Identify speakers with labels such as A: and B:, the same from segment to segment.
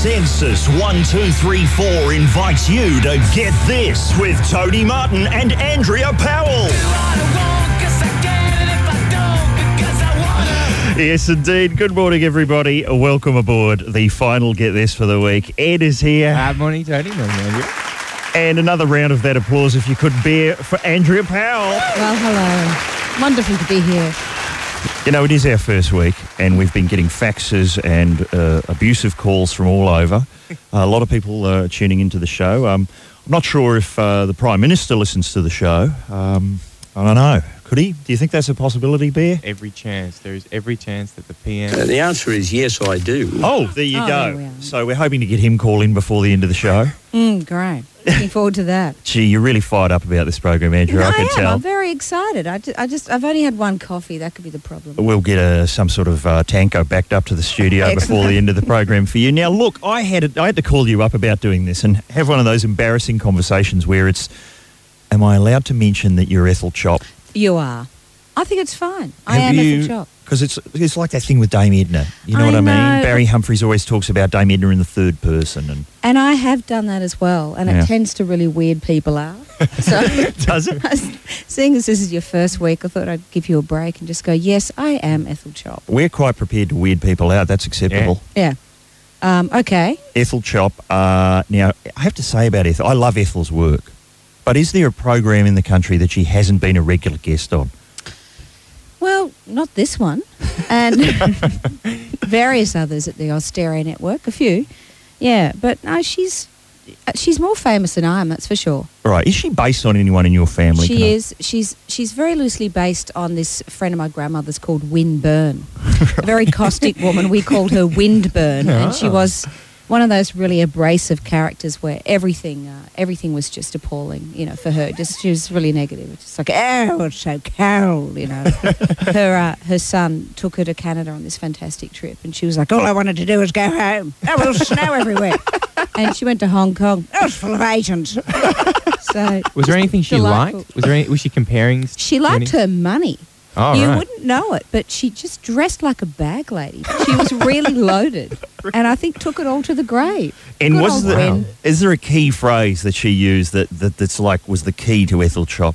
A: Sensis 1234 invites you to get this with Tony Martin and Andrea Powell. Yes, indeed. Good morning, everybody. Welcome aboard the final Get This for the week. Ed is here.
B: Uh, morning, Tony. Morning, Andrew.
A: And another round of that applause, if you could bear, for Andrea Powell.
C: Well, hello. Wonderful to be here.
A: You know, it is our first week, and we've been getting faxes and uh, abusive calls from all over. a lot of people uh, tuning into the show. Um, I'm not sure if uh, the Prime Minister listens to the show. Um, I don't know. Could he? Do you think that's a possibility, Bear?
B: Every chance. There is every chance that the PM.
D: Uh, the answer is yes, I do.
A: Oh, there you
C: Oh,
A: go.
C: there we
A: so we're hoping to get him call in before the end of the show.
C: Mm, great. Looking forward to that.
A: Gee, you're really fired up about this program, Andrew. I
C: I
A: can
C: am.
A: tell.
C: I'm very excited. I, ju- I just, I've only had one coffee. That could be the problem.
A: We'll get a, some sort of uh, tanko backed up to the studio before the end of the program for you. Now, look, I had a, I had to call you up about doing this and have one of those embarrassing conversations where it's, am I allowed to mention that you're Ethel Chop?
C: You are. I think it's fine. I
A: Have
C: am
A: you-
C: Ethel Chop.
A: Because it's it's like that thing with Dame Edna. You know
C: I
A: what I mean?
C: know.
A: Barry Humphries always talks about Dame Edna in the third person, and
C: And I have done that as well. And
A: Yeah.
C: it tends to really weird people out. So,
A: does it?
C: seeing as this is your first week, I thought I'd give you a break and just go, yes, I am Ethel Chop.
A: We're quite prepared to weird people out. That's acceptable.
C: Yeah. Um, okay.
A: Ethel Chop. Uh, now, I have to say about Ethel, I love Ethel's work. But is there a program in the country that she hasn't been a regular guest on?
C: Well, not this one, and various others at the Austereo Network, a few. Yeah, but no, she's she's more famous than I am. That's for sure.
A: All right. Is she based on anyone in your family? Can I-
C: She is. She's she's very loosely based on this friend of my grandmother's called Wind Burn, a very caustic woman. We called her Wind Burn, and she
B: Ah.
C: was one of those really abrasive characters where everything uh, everything was just appalling. You know, for her, just she was really negative. Just like oh, it's so cold. You know, her uh, her son took her to Canada on this fantastic trip, and she was like, all I wanted to do was go home. There was snow everywhere. And she went to Hong Kong. It was full of Asians. so
B: Was there anything she
C: Delightful.
B: liked? Was there any? Was she comparing?
C: she liked
B: any-
C: her money.
B: Oh,
C: you
B: right.
C: wouldn't know it, but she just dressed like a bag lady. She was really loaded, and I think took it all to the grave.
A: And
C: Good
A: was
C: old
A: there, is there a key phrase that she used that, that that's like was the key to Ethel Chop?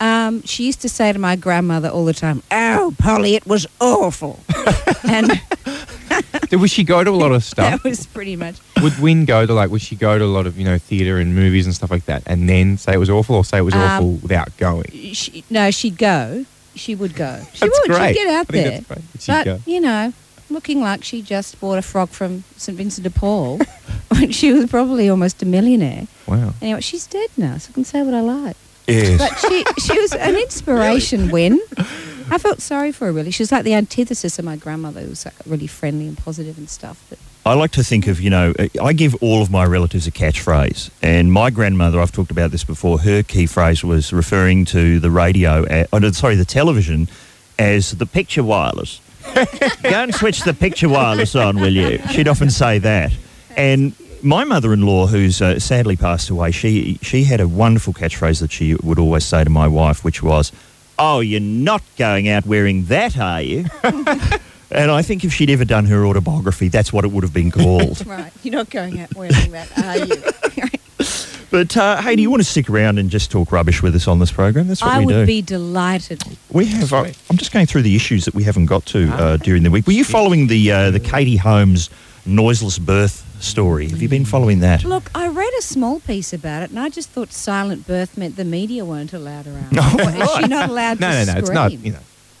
C: Um, she used to say to my grandmother all the time, "Oh, Polly, it was awful," and
B: Did- Would she go to a lot of stuff?
C: that was pretty much.
B: would Win go to like? Would she go to a lot of you know theatre and movies and stuff like that, and then say it was awful, or say it was
C: Um,
B: awful without going?
C: She, no, she'd go. She would go. She
B: That's
C: would.
B: great.
C: She'd get out there.
B: that's great she'd
C: But
B: go.
C: you know, looking like she just bought a frog from St Vincent de Paul when she was probably almost a millionaire.
B: Wow.
C: Anyway, she's dead now, so I can say what I like.
A: Yes.
C: But she she was an inspiration. when I felt sorry for her. Really, she was like the antithesis of my grandmother, who was like, really friendly and positive and stuff. But
A: I like to think of, you know, I give all of my relatives a catchphrase. And my grandmother, I've talked about this before, her key phrase was referring to the radio, uh, oh, sorry, the television as the picture wireless. Go and switch the picture wireless on, will you? She'd often say that. And my mother-in-law, who's uh, sadly passed away, she she had a wonderful catchphrase that she would always say to my wife, which was, "Oh, you're not going out wearing that, are you?" and I think if she'd ever done her autobiography, that's what it would have been called.
C: right, you're not going out wearing that, are you?
A: but uh, hey, do you want to stick around and just talk rubbish with us on this program? That's what
C: I
A: we
C: would be delighted.
A: we have. Uh, I'm just going through the issues that we haven't got to uh,
B: Ah.
A: during the week. Were you following the uh, the Katie Holmes noiseless birth story? Have you been following that?
C: Look, I read a small piece about it, and I just thought silent birth meant the media weren't allowed around.
A: Oh,
C: What, Is she not allowed
B: No,
C: to
B: no, no. It's not. You know,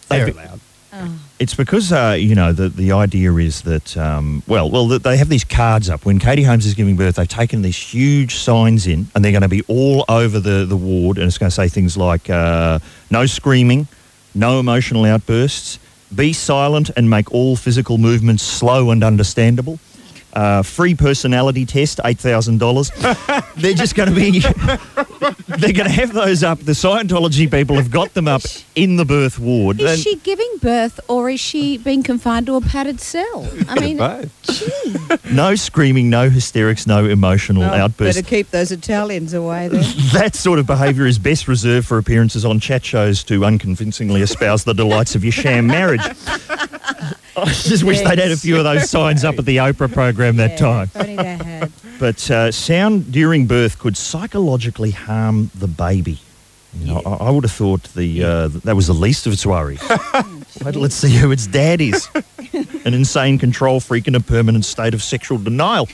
B: they're allowed.
C: Oh.
A: It's because uh, you know the the idea is that um, well well they have these cards up when Katie Holmes is giving birth. They've taken these huge signs in, and they're going to be all over the the ward, and it's going to say things like uh, no screaming, no emotional outbursts, be silent, and make all physical movements slow and understandable. Uh, free personality test, eight thousand dollars. They're just going to be. they're going to have those up. The Scientology people have got them up in the birth ward.
C: Is
A: And-
C: she giving birth or is she being confined to a padded cell? I mean,
B: both.
C: gee.
A: No screaming, no hysterics, no emotional outbursts.
C: Better keep those Italians away then.
A: That sort of behaviour is best reserved for appearances on chat shows to unconvincingly espouse the delights of your sham marriage. I just wish they'd had a few of those signs up at the Oprah program that
C: Yeah,
A: time.
C: Only they had.
A: But uh, sound during birth could psychologically harm the baby. You know, I, I would have thought the uh, that was the least of its worries. Wait let's see who its dad is. An insane control freak in a permanent state of sexual denial.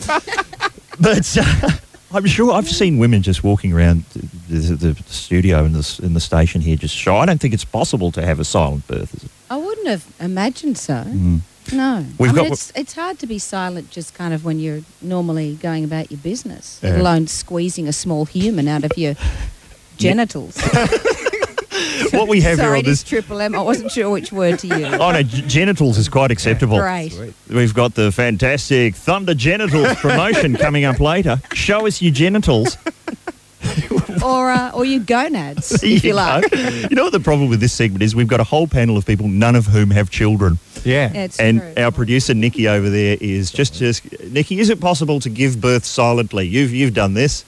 A: but uh, I'm sure I've seen women just walking around the, the, the studio in the, in the station here just shy. I don't think it's possible to have a silent birth, is it?
C: I wouldn't have imagined so.
A: Mm.
C: No,
A: We've
C: I mean,
A: got-
C: it's it's hard to be silent just kind of when you're normally going about your business,
A: Yeah.
C: let alone squeezing a small human out of your genitals.
A: What we have
C: Sorry,
A: here on this.
C: triple M. I wasn't sure which word to use.
A: Oh no, g- genitals is quite acceptable.
C: Great.
A: We've got the fantastic Thunder Genitals promotion coming up later. Show us your genitals.
C: Or uh, or your gonads, if you
A: go.
C: like.
A: You know what the problem with this segment is? We've got a whole panel of people, none of whom have children.
B: Yeah.
C: It's
A: and
C: true.
A: our producer Nikki over there is just just Nikki, is it possible to give birth silently? You've you've done this.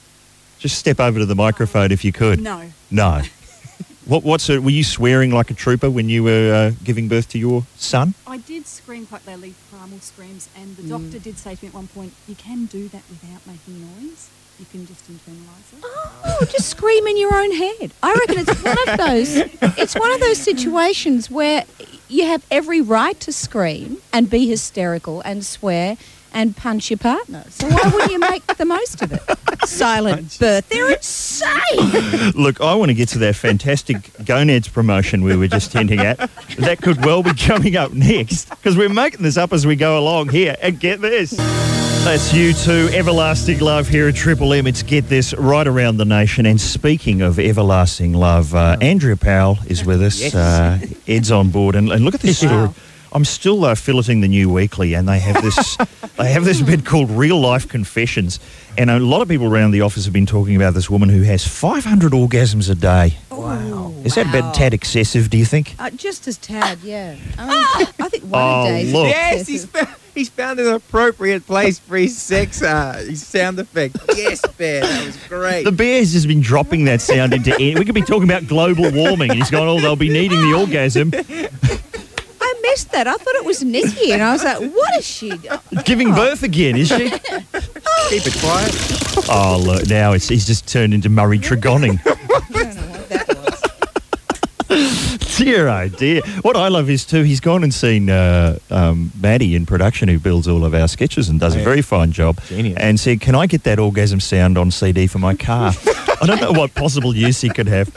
A: Just step over to the microphone if you could.
E: No.
A: No. what what's it, were you swearing like a trooper when you were uh, giving birth to your son?
E: I did scream quite loudly, primal screams, and the
C: Mm.
E: doctor did say to me at one point, you can do that without making noise. You can just internalise it.
C: Oh, just scream in your own head. I reckon it's one of those. It's one of those situations where you have every right to scream and be hysterical and swear and punch your partner. So why wouldn't you make the most of it? Silent birth. They're insane.
A: Look, I want to get to that fantastic gonads promotion we were just hinting at. That could well be coming up next because we're making this up as we go along here. And get this. That's you two, Everlasting Love here at Triple M. It's Get This right around the nation. And speaking of Everlasting Love, uh, Andrea Powell is with us. Uh, Ed's on board. And, and look at this story. I'm still uh, filleting the new weekly, and they have this they have this bit called Real Life Confessions, and a lot of people around the office have been talking about this woman who has 500 orgasms a day.
C: Wow.
A: Is that a bit tad excessive? Do you think?
C: Uh, just as tad, yeah. I, mean, I think one
A: Oh,
C: a day. is
A: look.
B: Yes, he's
C: excessive.
B: found, he's found an appropriate place for his sex, uh, his sound effect. Yes, Bear, that was great.
A: The bear's just been dropping that sound into air. We could be talking about global warming, and he's gone, "Oh, they'll be needing the orgasm."
C: I missed that. I thought it was Nikki, and I was like, "What is she?"
A: Giving birth again, is she?
B: Keep it quiet.
A: Oh, look, now it's, he's just turned into Murray Tregoning.
C: I don't know what that was.
A: Dear, oh dear. What I love is too, he's gone and seen uh, um, Maddie in production, who builds all of our sketches and does a
B: Yeah.
A: very fine job,
B: Genius.
A: and said, "Can I get that orgasm sound on CD for my car?" I don't know what possible use he could have.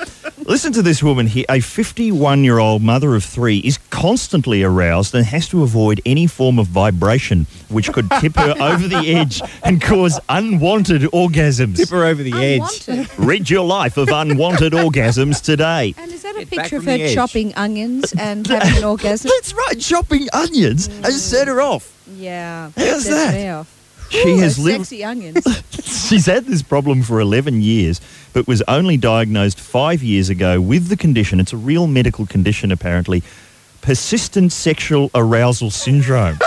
A: Listen to this woman here. A 51 year old mother of three is constantly aroused and has to avoid any form of vibration which could tip her over the edge and cause unwanted orgasms.
B: Tip her over the edge.
A: Rid your life of unwanted orgasms today.
C: And is that a
B: Get back
C: picture of
B: from
C: her
B: edge.
C: chopping onions and having an orgasm?
A: That's right, chopping onions has set her off.
C: Yeah.
A: How's
C: sets
A: that?
C: me off.
A: She
C: Ooh,
A: has lived.
C: sexy onions.
A: She's had this problem for 11 years, but was only diagnosed five years ago with the condition. It's a real medical condition, apparently. Persistent sexual arousal syndrome.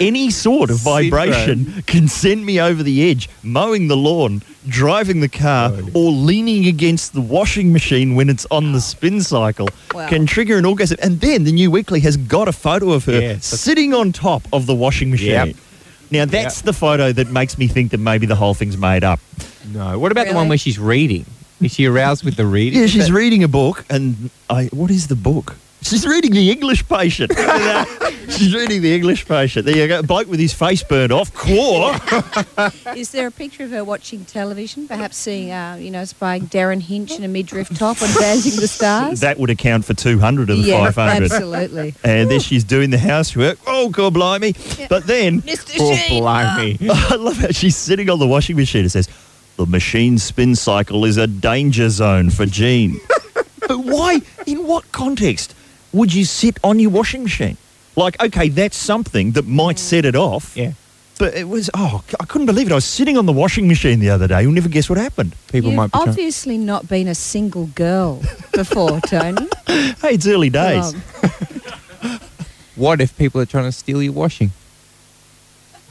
A: Any sort of vibration can send me over the edge. Mowing the lawn, driving the car, or leaning against the washing machine when it's on the spin cycle
C: Wow.
A: can trigger an orgasm. And then the New Weekly has got a photo of her
B: Yes.
A: sitting on top of the washing machine.
B: Yep.
A: Now that's the photo that makes me think that maybe the whole thing's made up.
B: No. What about the one where she's reading? Is she aroused with the reading?
A: Yeah, she's reading a book, and I. What is the book? She's reading the English Patient. she's reading the English Patient. There you go. a Bloke with his face burned off. Claw.
C: Is there a picture of her watching television, perhaps seeing, uh, you know, spying Derryn Hinch in a midriff top and Dancing the Stars?
A: that would account for two hundred of the
C: yeah,
A: five hundred.
C: absolutely.
A: And then she's doing the housework. Oh, God, blimey. But then
C: Mr.
B: Poor
C: Sheen.
B: blimey.
A: I love how she's sitting on the washing machine. and says, "The machine spin cycle is a danger zone for Jean." but why? In what context would you sit on your washing machine? Like, okay, that's something that might set it off.
B: Yeah.
A: But it was, oh, I couldn't believe it. I was sitting on the washing machine the other day. You'll never guess what happened.
B: People
C: You've
B: might be trying-
C: obviously not been a single girl before, Tony.
A: Hey, it's early days.
C: Um,
B: What if people are trying to steal your washing?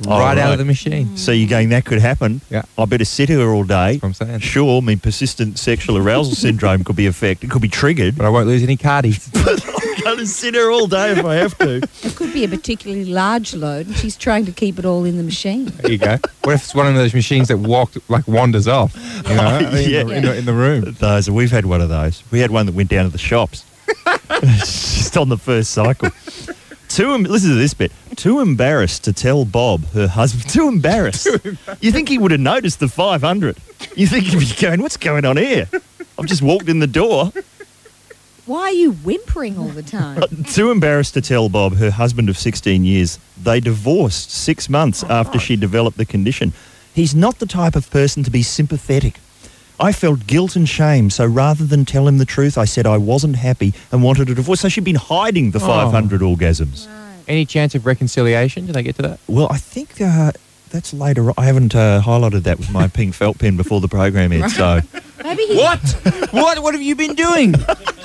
A: Oh,
B: right, out of the machine.
A: So you're going, that could happen.
B: Yeah.
A: I better sit here all day.
B: That's what I'm saying.
A: Sure, I mean, persistent sexual arousal syndrome could be affected. It could be triggered.
B: But I won't lose any cardies.
A: But I'm going to sit here all day if I have to.
C: It could be a particularly large load, and she's trying to keep it all in the machine.
B: There you go. What if it's one of those machines that walked like wanders off? You know, in,
A: Yeah.
B: the, in, the, in the room.
A: Those we've had one of those. We had one that went down to the shops. Just on the first cycle. Too em- listen to this bit. Too embarrassed to tell Bob her husband. Too embarrassed. you think he would have noticed the 500? You think he'd be going, "What's going on here?" I've just walked in the door.
C: Why are you whimpering all the time?
A: Too embarrassed to tell Bob her husband of 16 years. They divorced six months after she developed the condition. He's not the type of person to be sympathetic. I felt guilt and shame, so rather than tell him the truth, I said I wasn't happy and wanted a divorce. So she'd been hiding the 500 orgasms.
B: Any chance of reconciliation? Did I get to that?
A: Well, I think uh, that's later. on. I haven't uh, highlighted that with my pink felt pen before the program ends. So
C: Maybe he,
B: What? what? What have you been doing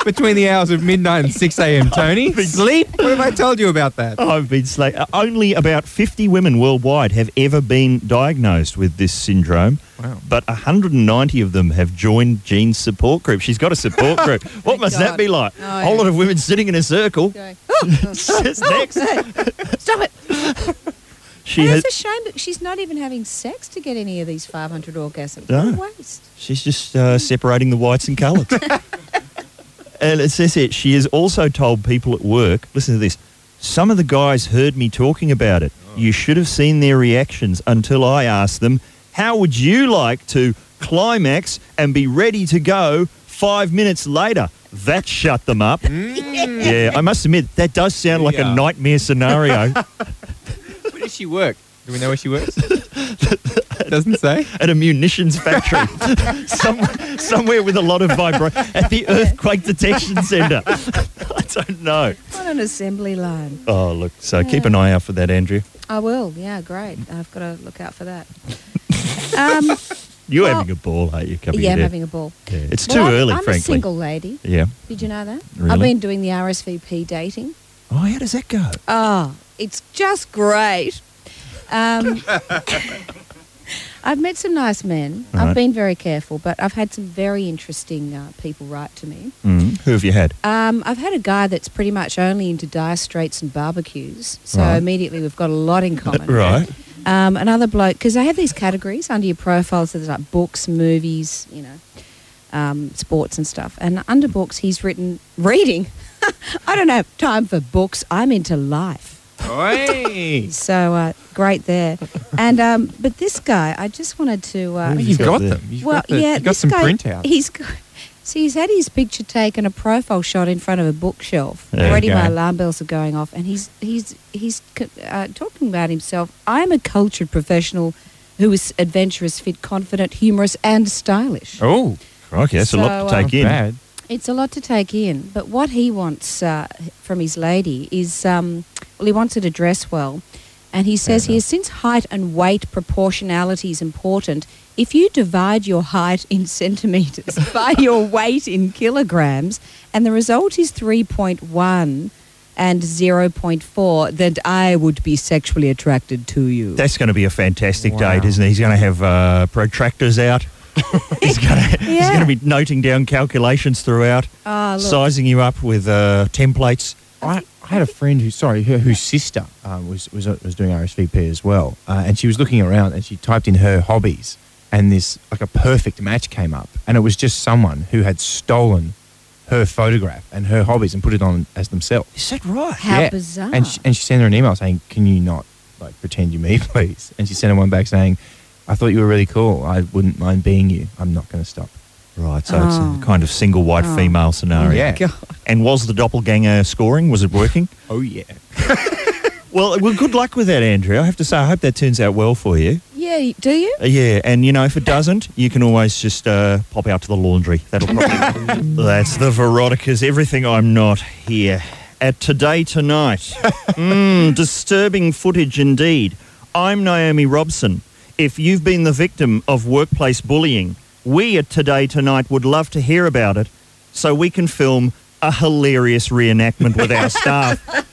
B: between the hours of midnight and 6 a.m., Tony? Sleep? What have I told you about that?
A: I've been sla- uh, only about 50 women worldwide have ever been diagnosed with this syndrome.
B: Wow.
A: But 190 of them have joined Jean's support group. She's got a support group. What
C: Thank
A: must that
C: God.
A: be like?
C: Oh,
A: a whole
C: yeah.
A: lot of women sitting in a circle.
C: going, oh,
A: Says next.
C: stop it.
A: She
C: and
A: has,
C: it's a shame that she's not even having sex to get any of these 500 orgasms.
A: No.
C: What a waste.
A: she's just uh, separating the whites and colours. and it says it. She has also told people at work, listen to this, some of the guys heard me talking about it. You should have seen their reactions until I asked them, how would you like to climax and be ready to go five minutes later? That shut them up. Yeah, I must admit, that does sound like
B: Yeah.
A: a nightmare scenario
B: Where does she work? Do we know where she works? Doesn't say.
A: at a munitions factory. somewhere, somewhere with a lot of vibration. At the Earthquake Detection Centre. I don't know.
C: On an assembly line.
A: Oh, look. So keep an eye out for that, Andrew.
C: I will. Yeah, great. I've got to look out for that. Um,
A: You're
C: Well,
A: having a ball, aren't you? Coming
C: yeah, I'm having a ball.
A: Yeah. It's
C: Well,
A: too
C: I'm-
A: early,
C: I'm
A: frankly.
C: a single lady.
A: Yeah.
C: Did you know that?
A: Really?
C: I've been doing the RSVP dating.
A: Oh, how does that go?
C: Oh, it's just great. Um, I've met some nice men. I've been very careful, but I've had some very interesting uh, people write to me.
A: Mm. Who have you had?
C: Um, I've had a guy that's pretty much only into dire straits and barbecues, so
A: Right.
C: immediately we've got a lot in common.
A: Right.
C: Um, another bloke, because they have these categories under your profile, so there's like books, movies, you know, um, sports and stuff. And under books, he's written reading. I don't have time for books. I'm into life.
B: Oi!
C: So uh, great there. And um, but this guy, I just wanted to. Uh,
A: Who
B: You've
A: got
B: got them. You've
C: well,
B: got, the,
C: yeah,
B: you've got
C: this
B: some
C: guy,
B: printouts.
C: He's got, so he's had his picture taken, a profile shot in front of a bookshelf.
A: There
C: Already, my alarm bells are going off, and he's he's he's uh, talking about himself. I'm a cultured professional who is adventurous, fit, confident, humorous, and stylish.
B: Oh,
A: Crikey, that's a lot
C: So,
A: to
C: uh,
A: take in.
B: bad.
C: It's a lot to take in, but what he wants uh, from his lady is, um, well, he wants her to dress well. And he says here, since height and weight proportionality is important, if you divide your height in centimetres by your weight in kilograms, and the result is 3.1 and 0.4, then I would be sexually attracted to you.
A: That's going to be a fantastic
B: Wow.
A: date, isn't it? He's going to have uh, protractors out. he's going
C: Yeah.
A: to be noting down calculations throughout,
C: look.
A: sizing you up with uh, templates.
B: I, I had a friend who, sorry, her, whose sister um, was, was was doing RSVP as well, uh, and she was looking around and she typed in her hobbies, and this like a perfect match came up, and it was just someone who had stolen her photograph and her hobbies and put it on as themselves.
A: Is that right?
C: How bizarre.
B: And she, and she sent her an email saying, "Can you not like pretend you're me, please?" And she sent her one back saying, "I thought you were really cool. I wouldn't mind being you. I'm not going to stop."
A: Right, so
C: Oh.
A: it's a kind of single white
C: Oh.
A: female scenario.
B: Yeah.
C: God.
A: And was the doppelganger scoring? Was it working?
B: Oh yeah.
A: well, well, good luck with that, Andrea. I have to say, I hope that turns out well for you.
C: Yeah, do you?
A: Uh, yeah, and you know, if it doesn't, you can always just uh, pop out to the laundry. That'll probably. That's the Veronicas. Everything I'm not here at today tonight. mm, disturbing footage indeed. I'm Naomi Robson. If you've been the victim of workplace bullying, we at Today Tonight would love to hear about it so we can film a hilarious reenactment with our staff.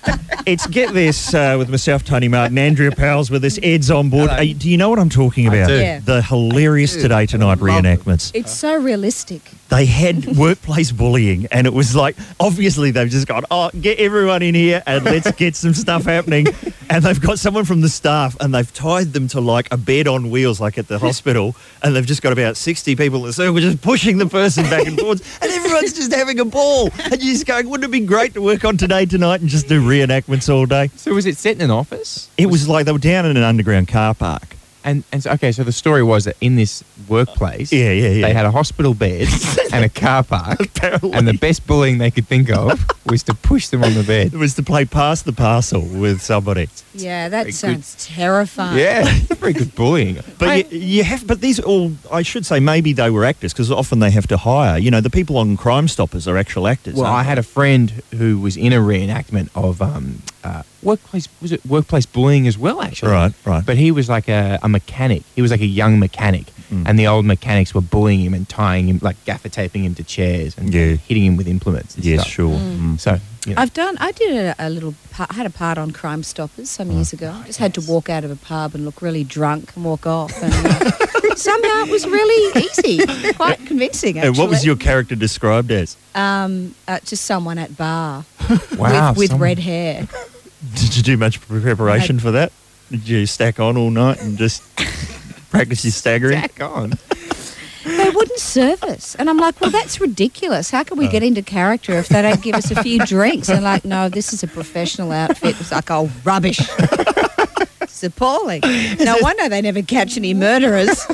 A: It's get this uh, with myself, Tony Martin, Andrea Powell's with us, Ed's on board.
B: Hello.
A: Do you know what I'm talking
B: I
A: about?
B: do.
C: Yeah.
A: The hilarious
B: do.
A: today tonight
B: I love it.
A: reenactments.
C: It's so realistic.
A: They had workplace bullying, and it was like obviously they've just gone, oh, get everyone in here and let's get some stuff happening. And they've got someone from the staff, and they've tied them to like a bed on wheels, like at the hospital, and they've just got about sixty people in the circle, just pushing the person back and forwards, and everyone's just having a ball. And you're just going, wouldn't it be great to work on today tonight and just do reenactments all day?
B: So was it set in an office?
A: It was like they were down in an underground car park.
B: And and so, okay, so the story was that in this workplace,
A: Yeah, yeah, yeah.
B: they had a hospital bed and a car park,
A: Apparently.
B: and the best bullying they could think of was to push them on the bed.
A: It was to play pass the parcel with somebody.
C: Yeah, that
B: Very good.
C: sounds terrifying.
B: Yeah, very good bullying.
A: But
B: I-
A: you, you have, but these all, I should say, maybe they were actors because often they have to hire. You know, the people on Crime Stoppers are actual actors.
B: well, I had a friend who was in a reenactment of um, uh, workplace was it workplace bullying as well, actually.
A: Right, right.
B: But he was like a, a mechanic. He was like a young mechanic,
A: Mm.
B: and the old mechanics were bullying him and tying him, like gaffer taping him to chairs and
A: Yeah.
B: hitting him with implements. And
A: yes,
B: stuff.
A: sure. Mm.
B: So you know,
C: I've done. I did a, a little. Part, I had a part on Crime Stoppers some years ago. I Just had to walk out of a pub and look really drunk and walk off. And uh, somehow it was really easy, quite convincing. Actually.
A: And what was your character described as?
C: Um, uh, just someone at bar
B: wow,
C: with, with red hair.
A: Did you do much preparation for that? Did you stack on all night and just practice your staggering?
B: Back on.
C: They wouldn't serve us, and I'm like, well, that's ridiculous. How can we get into character if they don't give us a few drinks? And like, no, this is a professional outfit. It's like, oh, rubbish. It's appalling. No wonder they never catch any murderers.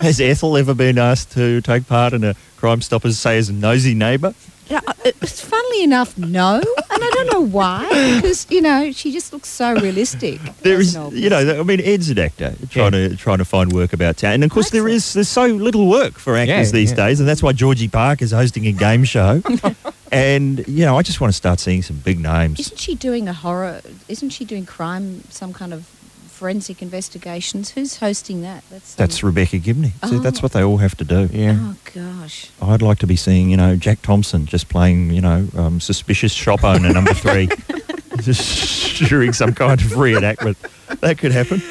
A: Has Ethel ever been asked to take part in a Crime Stoppers, say, as a nosy neighbour?
C: Yeah, uh, it's funnily enough, no, and I don't know why, because you know she just looks so realistic.
A: There
C: as
A: is,
C: an old
A: you know, I mean, Ed's an actor trying to trying to find work about town, and of course there
C: Excellent.
A: there's so little work for actors
B: Yeah,
A: these
B: yeah.
A: days, and that's why Georgie Park is hosting a game show. and you know, I just want to start seeing some big names.
C: Isn't she doing a horror? Isn't she doing crime? Some kind of forensic investigations? Who's hosting that? That's um,
A: That's Rebecca Gibney. See, that's
C: Oh.
A: what they all have to do.
B: Yeah.
C: Oh gosh.
A: I'd like to be seeing, you know, Jack Thompson just playing, you know, um, suspicious shop owner number three, just doing some kind of reenactment. That could happen.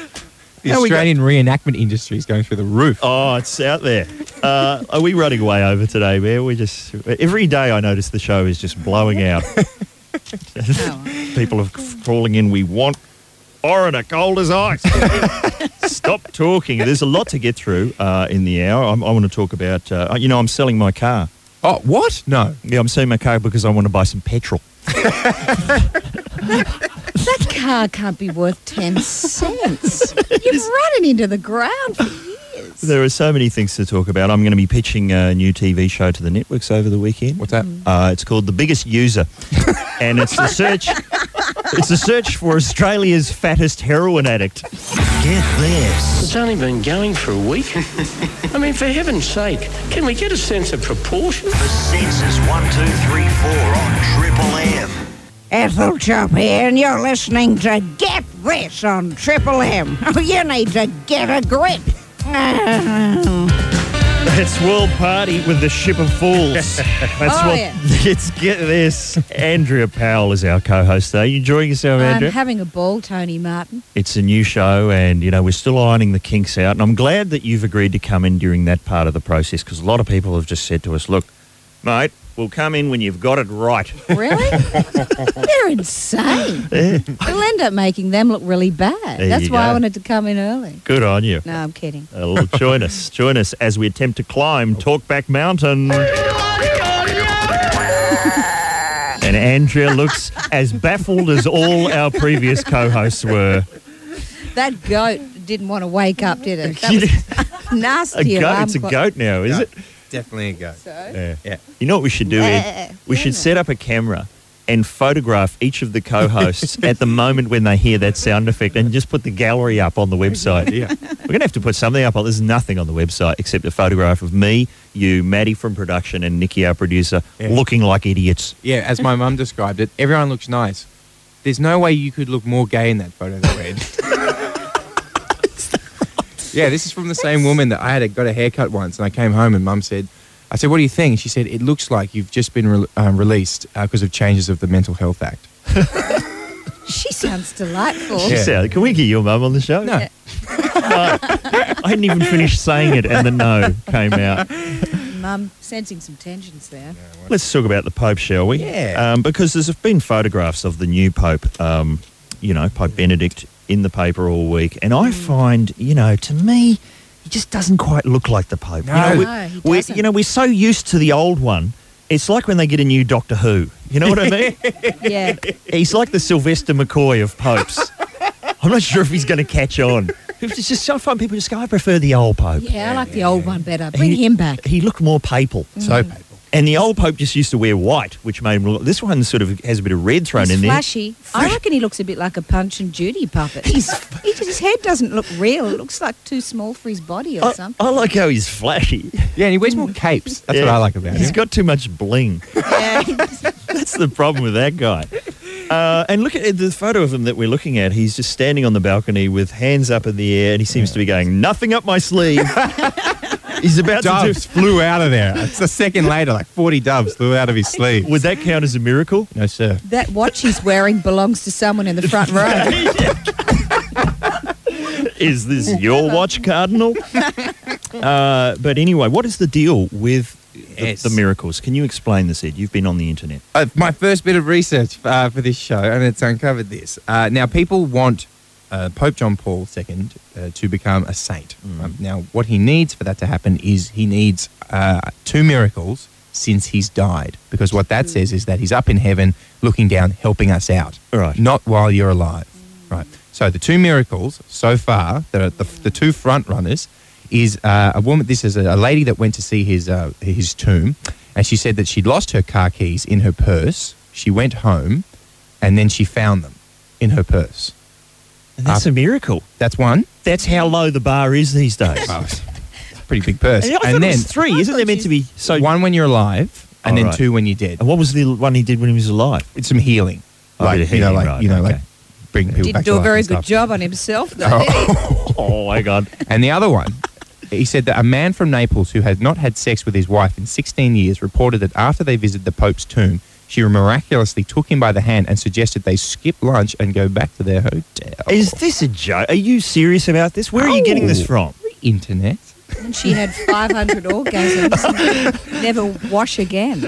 B: The
A: How we go-
B: Australian reenactment industry is going through the roof.
A: Oh, it's out there. Uh, are we running way over today, man? We just every day I notice the show is just blowing out.
C: Oh,
A: People are crawling in. We want foreigner cold as ice. Stop talking. There's a lot to get through uh, in the hour. I'm, I want to talk about. Uh, you know, I'm selling my car.
B: Oh, what? No.
A: Yeah, I'm selling my car because I want to buy some petrol.
C: that car can't be worth ten cents. You've run it into the ground for years.
A: There are so many things to talk about. I'm going to be pitching a new TV show to the networks over the weekend.
B: What's that?
A: Uh, it's called The Biggest User, and it's the search. It's a search for Australia's fattest heroin addict.
D: Get this. It's only been going for a week. I mean, for heaven's sake, can we get a sense of proportion?
F: The Sensis 1234 on Triple M.
G: Ethel Chop here, and you're listening to Get This on Triple M. Oh, you need to get a grip.
A: It's World Party with the Ship of Fools. That's
C: Oh,
A: what.
C: yeah.
A: It's get this. Andrea Powell is our co-host. Are you enjoying yourself,
C: I'm
A: Andrea?
C: having a ball, Tony Martin.
A: It's a new show, and you know we're still ironing the kinks out. And I'm glad that you've agreed to come in during that part of the process because a lot of people have just said to us, "Look, mate, we'll come in when you've got it right."
C: Really? They're insane. We'll end up making them look really bad.
A: There
C: That's
A: you
C: why I wanted to come in early.
A: Good on you.
C: No, I'm kidding.
A: Uh, well, join us. Join us as we attempt to climb Talkback Mountain. And Andrea looks as baffled as all our previous co-hosts were.
C: That goat didn't want to wake up, did it? That was
A: A
C: nasty.
A: goat. It's a goat now, is it?
B: Definitely a go.
C: So?
A: Yeah.
B: Yeah.
A: You know what we should do? Ed? We should set up a camera and photograph each of the co-hosts at the moment when they hear that sound effect, and just put the gallery up on the website.
B: Yeah.
A: We're going to have to put something up. There's nothing on the website except a photograph of me, you, Maddie from production, and Nikki, our producer,
B: Yeah.
A: looking like idiots.
B: Yeah, as my mum described it, everyone looks nice. There's no way you could look more gay in that photo than Red. yeah, this is from the same woman that I had a, got a haircut once, and I came home and mum said, I said, "What do you think?" She said, "It looks like you've just been re- um, released because of changes of the Mental Health Act."
C: She sounds delightful.
A: She said, Can we get your mum on the show?
B: No.
A: No. I hadn't even finished saying it, and the no came out.
C: Mum, sensing some tensions there.
A: Let's talk about the Pope, shall we?
B: Yeah.
A: Um, because there's been photographs of the new Pope, um, you know, Pope Benedict, in the paper all week. And I hmm. find, you know, to me, he just doesn't quite look like the Pope.
B: No.
A: You know, we-
C: No, he
A: we,
C: doesn't.
A: you know, we're so used to the old one. It's like when they get a new Doctor Who. You know what I mean?
C: Yeah.
A: He's like the Sylvester McCoy of popes. I'm not sure if he's going to catch on. It's just so fun. People just go, I prefer the old Pope.
C: Yeah, I like the old one better. Bring
A: He-
C: him back.
A: He looked more papal.
B: So papal.
A: And the old Pope just used to wear white, which made him look. This one sort of has a bit of red thrown
C: He's
A: in there.
C: flashy. I reckon he looks a bit like a Punch and Judy puppet. He's, he just, his head doesn't look real. It looks like too small for his body or
A: I,
C: something.
A: I like how he's flashy.
B: Yeah, and he wears more capes. That's what I like about
A: He's
B: him.
A: He's got too much bling.
C: Yeah.
A: That's the problem with that guy. Uh, and look at the photo of him that we're looking at. He's just standing on the balcony with hands up in the air, and he seems to be going, "Nothing up my sleeve." He's about
B: Doves
A: to do-
B: flew out of there. It's a second later, like 40 doves flew out of his sleeve.
A: Would that count as a miracle?
B: No, sir.
C: that watch he's wearing belongs to someone in the front row.
A: Is this your watch, Cardinal? Uh, but anyway, what is the deal with the,
B: Yes.
A: the miracles? Can you explain this, Ed? You've been on the internet.
B: Uh, my first bit of research uh, for this show, and it's uncovered this. Uh, now, people want uh, Pope John Paul II uh, to become a saint. Um, now, what he needs for that to happen is he needs uh, two miracles since he's died. Because what that says is that he's up in heaven looking down, helping us out.
A: Right.
B: Not while you're alive. Right. So the two miracles so far, the, the, the two front runners, is uh, a woman. This is a, a lady that went to see his uh, his tomb, and she said that she'd lost her car keys in her purse. She went home, and then she found them in her purse.
A: And that's
B: Uh,
A: a miracle.
B: That's one.
A: That's how low the bar is these days.
B: Oh, it's pretty big purse.
A: And I thought
B: And
A: it
B: then
A: was three, isn't there meant to be? So,
B: one when you're alive, and
A: Oh,
B: then
A: right.
B: two when you're dead.
A: and what was the one he did when he was alive?
B: It's some healing,
A: Oh,
B: like
A: bit of
B: you know, like
A: right,
B: you know,
A: okay.
B: like bring people
C: Didn't
B: back
C: do a very good job on himself, though, did he?
A: Oh my God!
B: And the other one, he said that a man from Naples who had not had sex with his wife in 16 years reported that after they visited the Pope's tomb, she miraculously took him by the hand and suggested they skip lunch and go back to their hotel.
A: Is this a joke? Are you serious about this? Where are you getting this
B: Oh.
A: from?
B: internet?
C: And she had 500 orgasms and never wash again.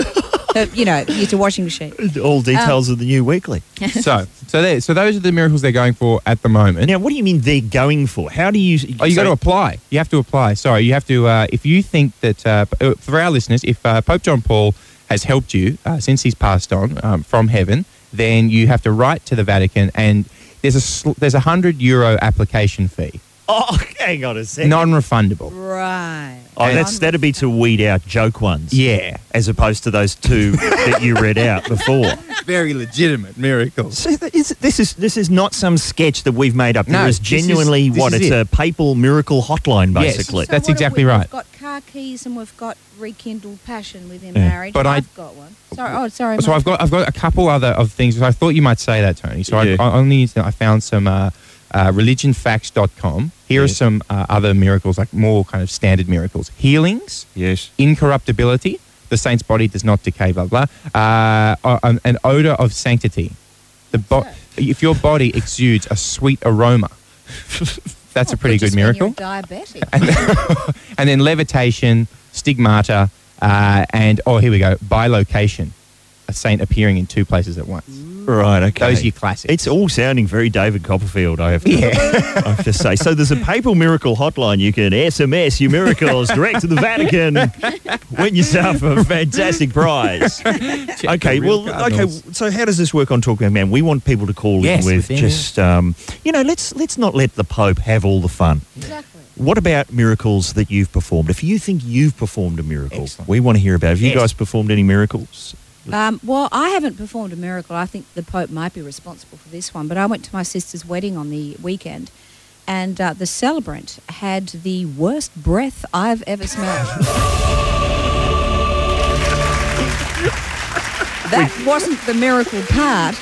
C: Her, you know, use a washing machine.
A: All details of the new weekly.
B: so, so there, so those are the miracles they're going for at the moment.
A: Now, what do you mean they're going for? How do you?
B: Oh, you
A: so-
B: got to apply. You have to apply. Sorry, you have to. Uh, if you think that uh, uh, for our listeners, if uh, Pope John Paul has helped you uh, since he's passed on um, from heaven, then you have to write to the Vatican, and there's a sl- there's a hundred euro application fee,
A: Oh, hang on a second.
B: non-refundable.
C: Right.
A: oh, that's that'd be to weed out joke ones.
B: Yeah,
A: As opposed to those two that you read out before.
B: very legitimate miracles.
A: So that is, this is this is not some sketch that we've made up.
B: No,
A: there is
B: this is-
A: genuinely
B: this
A: what
B: is
A: it's
B: it.
A: a papal miracle hotline,
B: Yes.
A: basically.
C: So
B: That's
C: what have
B: exactly
C: we,
B: right.
C: We've got car keys and we've got rekindled passion within
A: Yeah.
C: marriage.
B: But I-
C: I've got one. Sorry. Oh, sorry.
B: So
C: Mike.
B: I've got I've got a couple other of things. I thought you might say that, Tony. So
A: Yeah.
B: I, I only I found some uh, uh, religionfacts.com. Here are some uh, other miracles, like more kind of standard miracles: healings,
A: yes.
B: incorruptibility. The saint's body does not decay. Blah blah. Uh, uh, an, an odor of sanctity. The bo-
C: What's
B: if your body exudes a sweet aroma, that's a pretty good miracle.
C: Diabetic.
B: and then levitation, stigmata, uh, and oh, here we go, bilocation. A saint appearing in two places at once.
A: Right, okay.
B: Those are your classics.
A: It's all sounding very David Copperfield, I have to, I have to say. So there's a papal miracle hotline. You can SMS your miracles direct to the Vatican. Win yourself a fantastic prize. okay,
B: real
A: well, okay. So how does this work on Talking Man? We want people to call
B: Yes,
A: in with just, um, you know, let's let's not let the Pope have all the fun.
C: exactly.
A: What about miracles that you've performed? If you think you've performed a miracle,
B: Excellent.
A: we want to hear about. it. Have you
B: Yes.
A: guys performed any miracles?
C: Um, well, I haven't performed a miracle. I think the Pope might be responsible for this one. But I went to my sister's wedding on the weekend, and uh, the celebrant had the worst breath I've ever smelled. that wasn't the miracle part.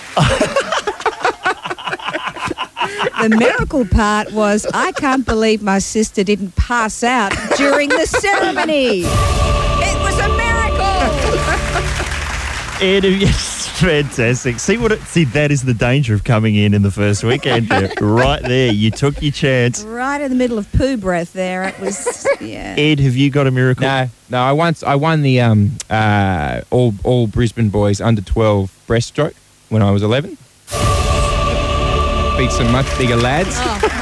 C: the miracle part was I can't believe my sister didn't pass out during the ceremony.
A: Ed, yes, fantastic. See what? It, see, that is the danger of coming in in the first weekend. Andrew. right there, you took your chance.
C: Right in the middle of poo breath there. It was, yeah.
A: Ed, have you got a miracle?
B: No, no. I once I won the um uh all all Brisbane boys under twelve breaststroke when I was eleven. Beat some much bigger lads.
C: Oh,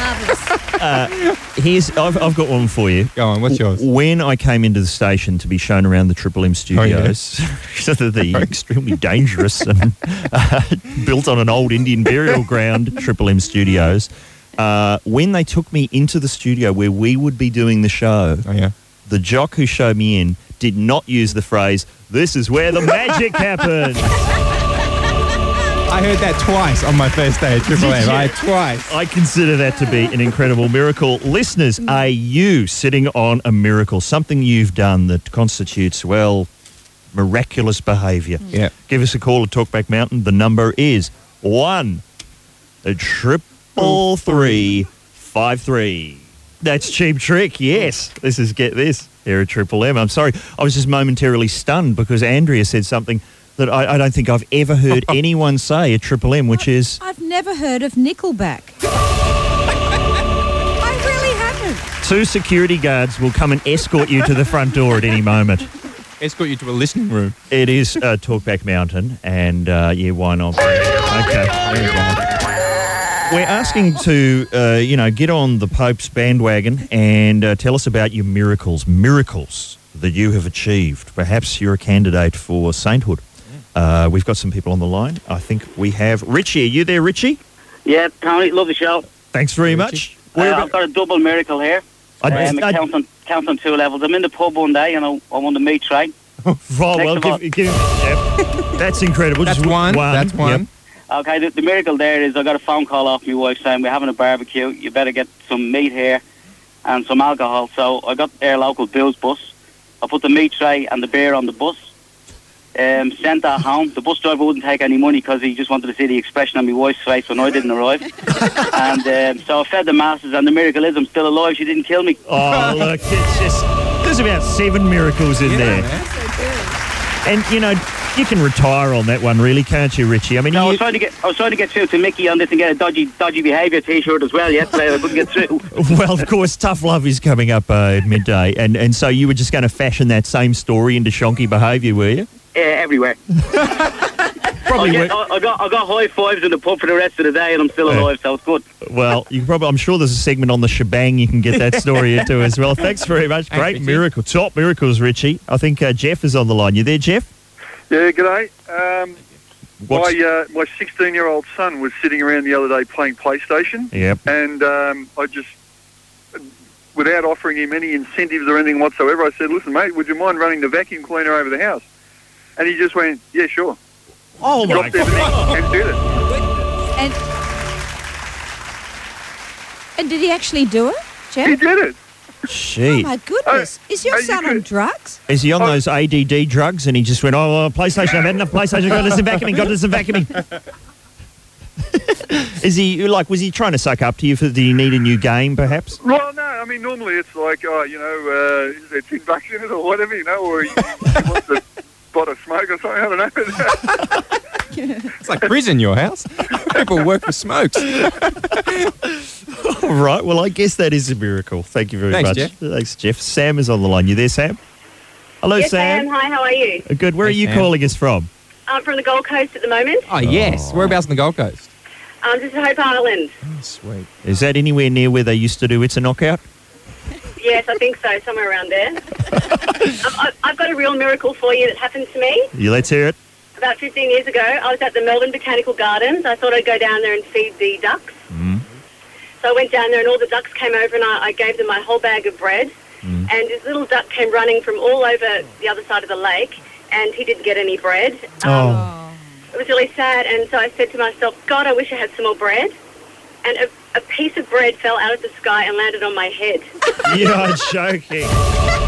C: marvellous.
A: Here's, I've, I've got one for you.
B: Go on, what's yours?
A: When I came into the station to be shown around the Triple M
B: yeah.
A: studios, so that the extremely dangerous and uh, built on an old Indian burial ground Triple M studios, uh, when they took me into the studio where we would be doing the show,
B: Oh yeah.
A: the jock who showed me in did not use the phrase, this is where the magic happens.
B: I heard that twice on my first day at Triple M.
A: you?
B: Twice.
A: I consider that to be an incredible miracle. Listeners, mm. are you sitting on a miracle? Something you've done that constitutes, well, miraculous behaviour? Mm.
B: Yeah.
A: Give us a call at Talkback Mountain. The number is one a triple three five three. That's cheap trick. Yes, this is get this here at Triple M. I'm sorry, I was just momentarily stunned because Andrea said something that I, I don't think I've ever heard anyone say at Triple M, which is
C: I've never heard of Nickelback. I really haven't.
A: two security guards will come and escort you to the front door at any moment.
B: Escort you to a listening room.
A: It is uh, Talkback Mountain, and uh, yeah, why not? Okay, there you go. We're asking to, uh, you know, get on the Pope's bandwagon and uh, tell us about your miracles, miracles that you have achieved. Perhaps you're a candidate for sainthood. Uh, we've got some people on the line. I think we have Richie. Are you there, Richie?
H: Yeah, Tony, love the show.
A: Thanks very
B: Hey,
A: much.
H: Uh, I've got a double miracle here.
A: I-
H: um, it
A: I-
H: counts, on, counts on two levels. I'm in the pub one day and I, I won the meat tray.
A: oh, well,
H: Next of all-
A: give, give, yep. That's incredible.
B: That's
A: Just
B: one. That's
A: Yep.
B: one.
H: Okay, the, the miracle there is I got a phone call off my wife saying we're having a barbecue. You better get some meat here and some alcohol. So I got our local Bills bus. I put the meat tray and the beer on the bus. Um, sent that home. The bus driver wouldn't take any money because he just wanted to see the expression on my wife's face when I didn't arrive. and um, so I fed the masses, and the miracle is I'm still alive. She didn't kill me.
A: Oh, look, it's just, there's about seven miracles in there. And, you know, you can retire on that one, really, can't you, Richie? I mean,
H: No, I
A: you,
H: was trying to get I was trying to get through to Mickey on this and get a dodgy dodgy behaviour T-shirt as well yesterday. I couldn't get through.
A: well, of course, Tough Love is coming up uh, at midday. And, and so you were just going to fashion that same story into shonky behaviour, were you?
H: Uh, everywhere.
A: Probably
H: I, get, I, I got I got high fives in the pub for the rest of the day, and I'm still
A: Yeah.
H: alive, so it's good.
A: Well, you probably, I'm sure there's a segment on the shebang you can get that story into as well. Thanks very much.
B: Thanks,
A: Great
B: Richie.
A: miracle. Top miracles, Richie. I think uh, Jeff is on the line. You there, Jeff?
I: Yeah, g'day. Um,
A: What's-
I: my uh, my 16 year old son was sitting around the other day playing PlayStation,
A: Yep.
I: and um, I just, without offering him any incentives or anything whatsoever, I said, "Listen, mate, would you mind running the vacuum cleaner over the house?" And he just went, "Yeah, sure."
A: Oh, my
I: Dropped everything and did it.
C: And, and did he actually do it,
I: He did it.
C: Oh my goodness! Is your
I: uh, you
C: son on drugs?
A: Is he on those ADD drugs? And he just went, oh, uh, PlayStation, I've had enough PlayStation, got to listen vacuuming, got to listen vacuuming. Is he, like, was he trying to suck up to you for, did he need a new game, perhaps?
I: Well, no, I mean normally it's like, oh, you know, uh, is there tin bucks in it or whatever, you know, or he, he wants to spot a smoke or something. I don't know.
B: It's like prison, your house. People work for smokes.
A: All right, well, I guess that is a miracle. Thank you very
B: Thanks,
A: much.
B: Jeff.
A: Thanks, Jeff. Sam is on the line. You there, Sam? Hello,
J: Yes, I
A: Sam.
J: am. Hi, how are you?
A: Good. Where
B: Hey,
A: are you
B: Sam.
A: calling us from?
J: I'm from the Gold Coast at the moment.
B: Oh, yes. Whereabouts on the Gold Coast?
J: Um, just at Hope Island.
B: Oh, sweet.
A: Is that anywhere near where they used to do It's a Knockout?
J: Yes, I think so, somewhere around there. Um, I, I've got a real miracle for you that happened to me.
A: You let's hear it.
J: About 15 years ago, I was at the Melbourne Botanical Gardens. I thought I'd go down there and feed the ducks. So I went down there and all the ducks came over and I, I gave them my whole bag of bread. And this little duck came running from all over the other side of the lake and he didn't get any bread. Um,
A: Oh.
J: It was really sad, and so I said to myself, God, I wish I had some more bread. And a, a piece of bread fell out of the sky and landed on my head.
A: You're joking.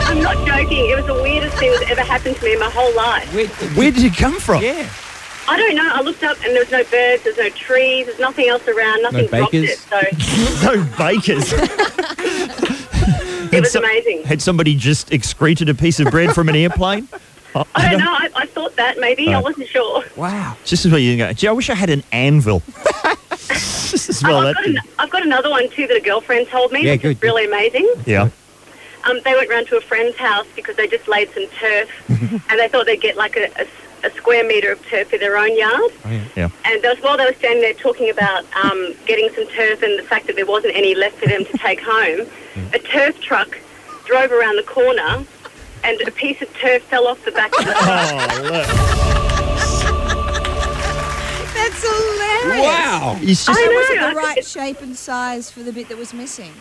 J: I'm not joking. It was the weirdest thing that's ever happened to me in my whole life.
B: Where,
A: Where did it come from?
B: Yeah.
J: I don't know. I looked up and there was no birds, there's no trees, there's nothing else around, nothing dropped
B: bakers?
J: it. So
A: No bakers.
J: it was
A: so-
J: amazing.
A: Had somebody just excreted a piece of bread from an airplane? Oh,
J: I don't know. I, I thought that maybe. I wasn't sure.
B: Wow.
A: Just as well you go. Gee, I wish I had an anvil. Just as well
J: Oh, I've,
A: that
J: got an, I've got another one too that a girlfriend told me.
A: Yeah,
J: which is really amazing.
A: Yeah.
J: Um, they went round to a friend's house because they just laid some turf, and they thought they'd get like a, a, a square metre of turf for their own yard.
A: Yeah.
J: And that was while they were standing there talking about um, getting some turf and the fact that there wasn't any left for them to take home, a turf truck drove around the corner and a piece of turf fell off the back of the
C: That's hilarious.
A: Wow. It's just-
C: So
J: I
C: was it the right shape and size for the bit that was missing?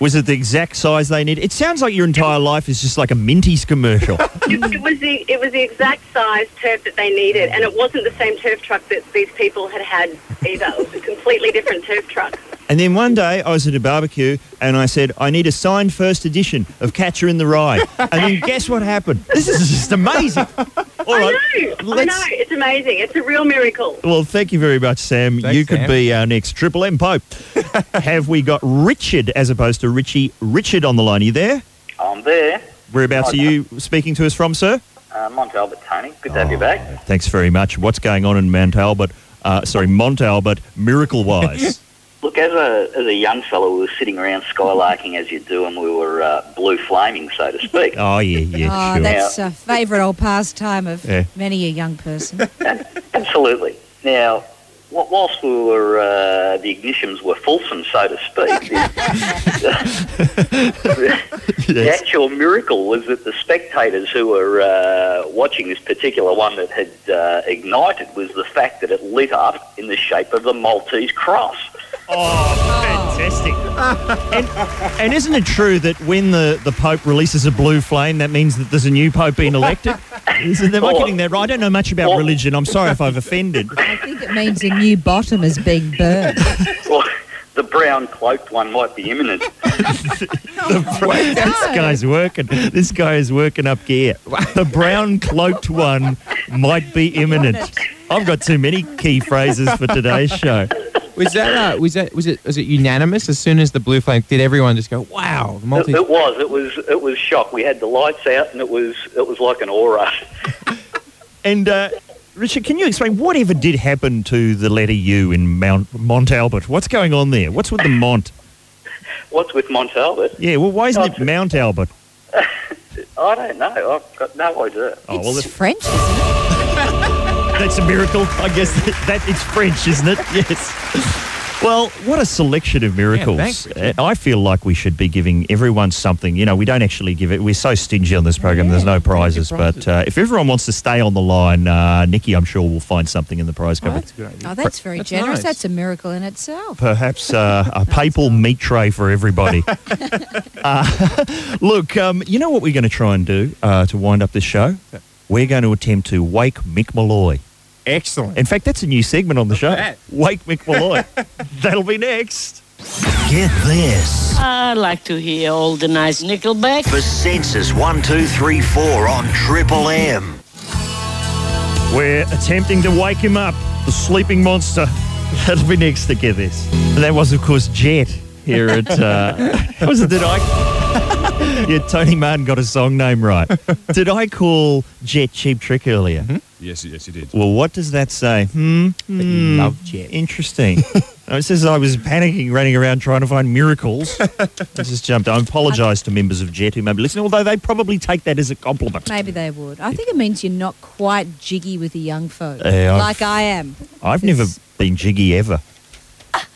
A: Was it the exact size they need? It sounds like your entire life is just like a Minties commercial.
J: it was the it was the exact size turf that they needed, and it wasn't the same turf truck that these people had had either. It was a completely different turf truck.
A: and then one day I was at a barbecue and I said, I need a signed first edition of Catcher in the Rye. And then guess what happened? This is just amazing. All right.
J: I know, I
A: let's-
J: know, it's amazing. It's a real miracle.
A: Well, thank you very much, Sam. you could
B: Sam.
A: be our next Triple M Pope. Have we got Richard as opposed to Richie? Richard on the line. Are you there?
K: I'm there.
A: Whereabouts are you speaking to us from, sir?
K: Uh, Mont Albert, Tony. Good to have you back.
A: Thanks very much. What's going on in Mount Albert? Uh, sorry, Mont Albert, miracle wise.
K: Look, as a as a young fellow, we were sitting around skylarking as you do, and we were uh, blue flaming, so to speak.
A: oh, yeah, yeah,
C: oh,
A: sure.
C: that's a favourite old pastime of
K: Yeah.
C: many a young person.
K: Absolutely. Now, wh- whilst we were uh, the ignitions were fulsome, so to speak, the, the actual miracle was that the spectators who were uh, watching this particular one that had uh, ignited was the fact that it lit up in the shape of the Maltese cross.
A: Oh, fantastic. and, and isn't it true that when the, the Pope releases a blue flame, that means that there's a new Pope being elected? Isn't, am I getting that right? I don't know much about religion. I'm sorry if I've offended.
C: I think it means a new bottom is being burned.
K: Well, the brown cloaked one might be imminent.
A: this guy's working. This guy is working up gear. The brown cloaked one might be imminent. I've got too many key phrases for today's show.
B: Was that uh, was that was it was it unanimous as soon as the blue flame did everyone just go wow the
K: It,
B: multi
K: it was. It was. It was shock. We had the lights out, and it was. It was like an aura.
A: And uh, Richard, can you explain whatever did happen to the letter U in Mount Mont Albert? What's going on there? What's with the Mont?
K: What's with Mont Albert?
A: Yeah, well, why isn't it Mount Albert?
K: I don't know. I've got no idea.
A: Oh, well,
C: It's French, isn't it-
A: That's a miracle. I guess that, that it's French, isn't it? Yes. Well, what a selection of miracles.
B: thanks,
A: Uh, I feel like we should be giving everyone something. You know, we don't actually give it. We're so stingy on this program. There's no prizes. But uh, if everyone wants to stay on the line, uh, Nikki, I'm sure we'll find something in the prize cupboard.
C: Oh, that's very
A: That's
C: generous.
A: nice.
C: That's a miracle in itself.
A: Perhaps uh, a papal meat tray for everybody. uh, look, um, you know what we're going to try and do uh, to wind up this show? We're going to attempt to wake Mick Molloy.
B: Excellent.
A: In fact, that's a new segment on the show.
B: bad.
A: Wake Mick Molloy. That'll be next.
F: Get this.
D: I'd like to hear all the nice Nickelback.
F: For Sensis 1234 on Triple M.
A: We're attempting to wake him up, the sleeping monster. That'll be next to get this. And that was, of course, Jet here at. Uh, was it? Did I? yeah, Tony Martin got a song name right. Did I call Jet Cheap Trick earlier?
L: Yes, yes, you did.
A: Well, what does that say? Hmm.
B: That you
A: Hmm.
B: love Jet.
A: Interesting. It says I was panicking, running around trying to find miracles. I just jumped. I apologise to members of Jet who may be listening, although they probably take that as a compliment.
C: Maybe they would. I think it means you're not quite jiggy with the young folk,
A: Yeah, I've-
C: like I am.
A: I've never been jiggy ever.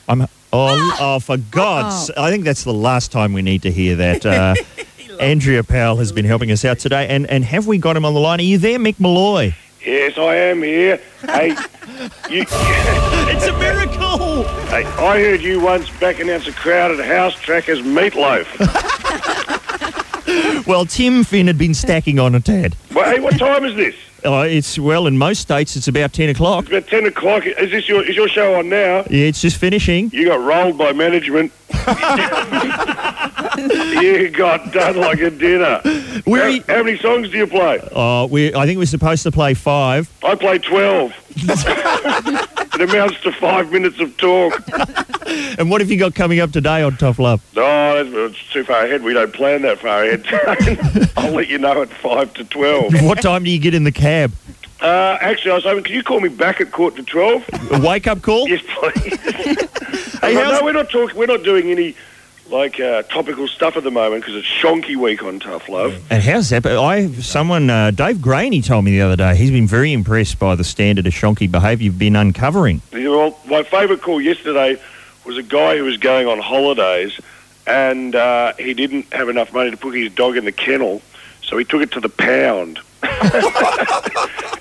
A: I'm. Oh, oh, for God's! I think that's the last time we need to hear that. Uh, Andrea Powell has been helping us out today, and and have we got him on the line? Are you there, Mick Molloy?
M: Yes, I am here. Hey, you,
A: it's a miracle.
M: Hey, I heard you once back announce a crowded house track as meatloaf.
A: Well, Tim Finn had been stacking on a tad.
M: well, hey, what time is this?
A: Oh, it's well in most states it's about ten o'clock.
M: It's about ten o'clock. Is this your is your show on now?
A: Yeah, it's just finishing.
M: You got rolled by management. you got done like a dinner. How, how many songs do you play?
A: Oh, we I think we're supposed to play five.
M: I play twelve. it amounts to five minutes of talk.
A: and what have you got coming up today on Tough Love?
M: No, it's too far ahead. We don't plan that far ahead. I'll let you know at 5 to 12.
A: What time do you get in the cab?
M: Uh, actually, I was hoping, can you call me back at quarter to 12?
A: A wake up call?
M: Yes, please. hey, no, we're not talking. We're not doing any like uh, topical stuff at the moment because it's Shonky Week on Tough Love.
A: And how's that? I someone uh, Dave Graney told me the other day he's been very impressed by the standard of shonky behaviour you've been uncovering.
M: Well, my favourite call yesterday was a guy who was going on holidays and uh, he didn't have enough money to put his dog in the kennel, so he took it to the pound.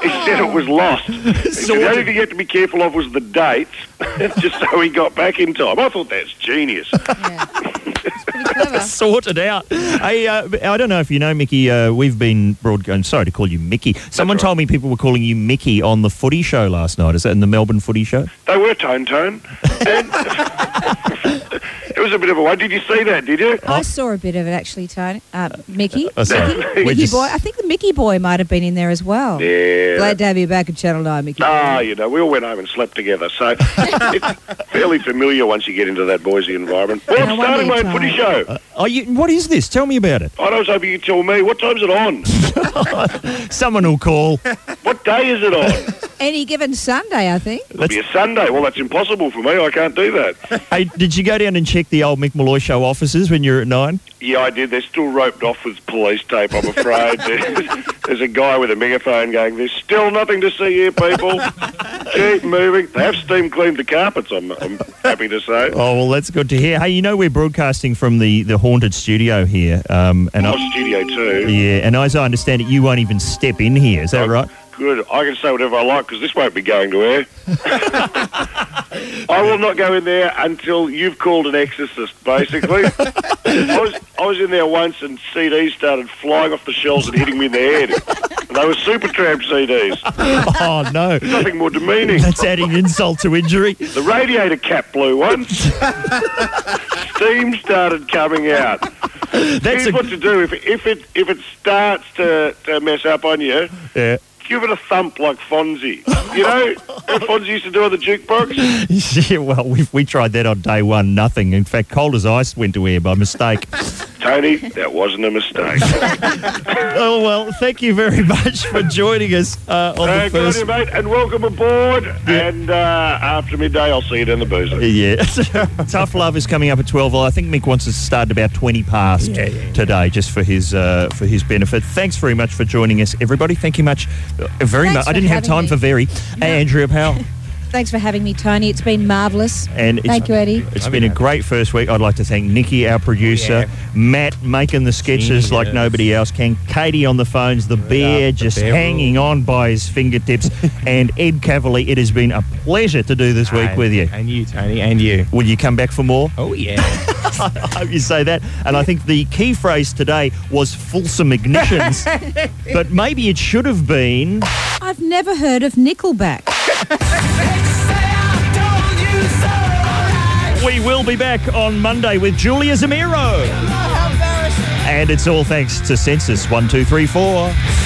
M: He said it was lost. He said the only thing you had to be careful of was the dates, just so he got back in time. I thought that's genius. It's pretty clever.
A: Sorted out. Hey, uh, I don't know if you know, Mickey. Uh, we've been broadcasting. Sorry to call you Mickey. Someone told me people were calling you Mickey on the Footy Show last night. Is that in the Melbourne Footy Show?
M: They were tone tone. And it was a bit of a one. Did you see that? Did you?
C: I saw a bit of it actually, Tony. Uh, Mickey.
M: I
C: Mickey, Mickey
M: just-
C: boy. I think the Mickey boy might have been in there as well.
M: Yeah.
C: Glad to have you back at Channel 9, Mickey.
M: Ah, you know, we all went home and slept together, so it's fairly familiar once you get into that Boise environment. Well, I'm
A: No wonder
M: starting my
A: you're
M: footy
A: tired.
M: show.
A: Oh, you, what is this? Tell me about it.
M: I was hoping you'd tell me. What time's it on?
A: Someone will call.
M: What day is it on?
C: Any given Sunday, I think.
M: It'll be a Sunday. Well, that's impossible for me. I can't do that.
A: Hey, did you go down and check the old Mick Molloy Show offices when you were at nine?
M: Yeah, I did. They're still roped off with police tape, I'm afraid. there's, there's a guy with a megaphone going, there's still nothing to see here, people. Keep moving. They have steam cleaned the carpets, I'm, I'm happy to say.
A: Oh well, that's good to hear. Hey, you know we're broadcasting from the, the haunted studio here, um, and
M: Oh, Studio 2.
A: yeah, and as I understand it, you won't even step in here. Is that right?
M: Good. I can say whatever I like because this won't be going to air. I will not go in there until you've called an exorcist, basically. I, was, I was in there once and CDs started flying off the shelves and hitting me in the head. And they were Supertramp CDs.
A: oh no,
M: nothing more demeaning.
A: That's adding insult to injury.
M: The radiator cap blew once. Steam started coming out. Here's what to do if if it if it starts to, to mess up on you.
A: Yeah.
M: Give it a thump like Fonzie. You know what Fonzie used to do on the jukebox?
A: yeah, well, we we tried that on day one. Nothing. In fact, cold as ice went to air by mistake.
M: Tony, that wasn't a mistake.
A: well, thank you very much for joining us uh, on
M: Uh,
A: the
M: good on you, mate, and welcome aboard. And uh, after midday, I'll see you down the boozer.
A: Yeah, tough love is coming up at twelve. Well, I think Mick wants us to start about twenty past today, just for his uh, for his benefit. Thanks very much for joining us, everybody. Thank you much, uh, very
C: Thanks
A: much. I didn't have time
C: me.
A: for very. Hey, Andrea Powell.
C: Thanks for having me, Tony. It's been marvellous.
A: And it's,
C: Thank you, Eddie.
A: It's been a great first week. I'd like to thank Nikki, our producer, Matt making the sketches like nobody else can, Katie on the phones, the bear just
B: bear
A: hanging on by his fingertips, and Ed Kavalee. It has been a pleasure to do this week
B: And-
A: with you.
B: And you, Tony, and you.
A: Will you come back for more?
B: Oh, yeah.
A: I hope you say that. And I think the key phrase today was fulsome ignitions, but maybe it should have been.
C: I've never heard of Nickelback.
A: We will be back on Monday with Julia Zemiro. And it's all thanks to Sensis 1234.